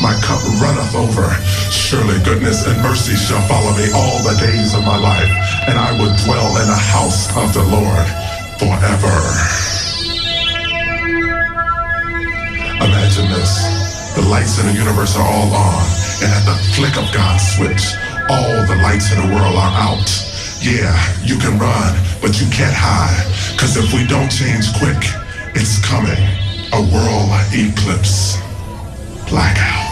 My cup runneth over. Surely goodness and mercy shall follow me all the days of my life, and I will dwell in the house of the Lord forever. Imagine this. The lights in the universe are all on, and at the flick of God's switch, all the lights in the world are out. Yeah, you can run, but you can't hide. Cause if we don't change quick, it's coming. A world eclipse. Blackout.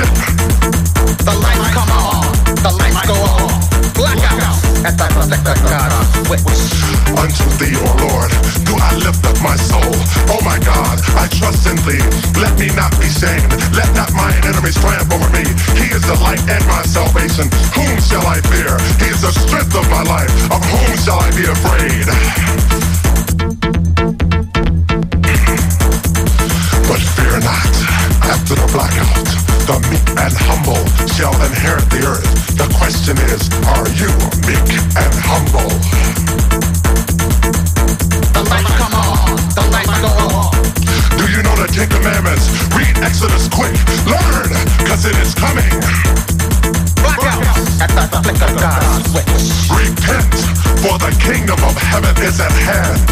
The lights come on, the lights go on. Blackouts at the of God's switch. Unto thee, O Lord, do I lift up my soul. Oh my God, I trust in thee. Let me not be shamed. Let not mine enemies triumph over me. He is the light and my salvation. Whom shall I fear? He is the strength of my life. Of whom shall I be afraid? But fear not, after the blackout, the meek and humble shall inherit the earth. The question is, are you meek and humble? The lights come on, the lights go on. Do you know the Ten Commandments? Read Exodus quick. Learn, cause it is coming. Blackouts at the flick of God's switch. Repent, for the kingdom of heaven is at hand.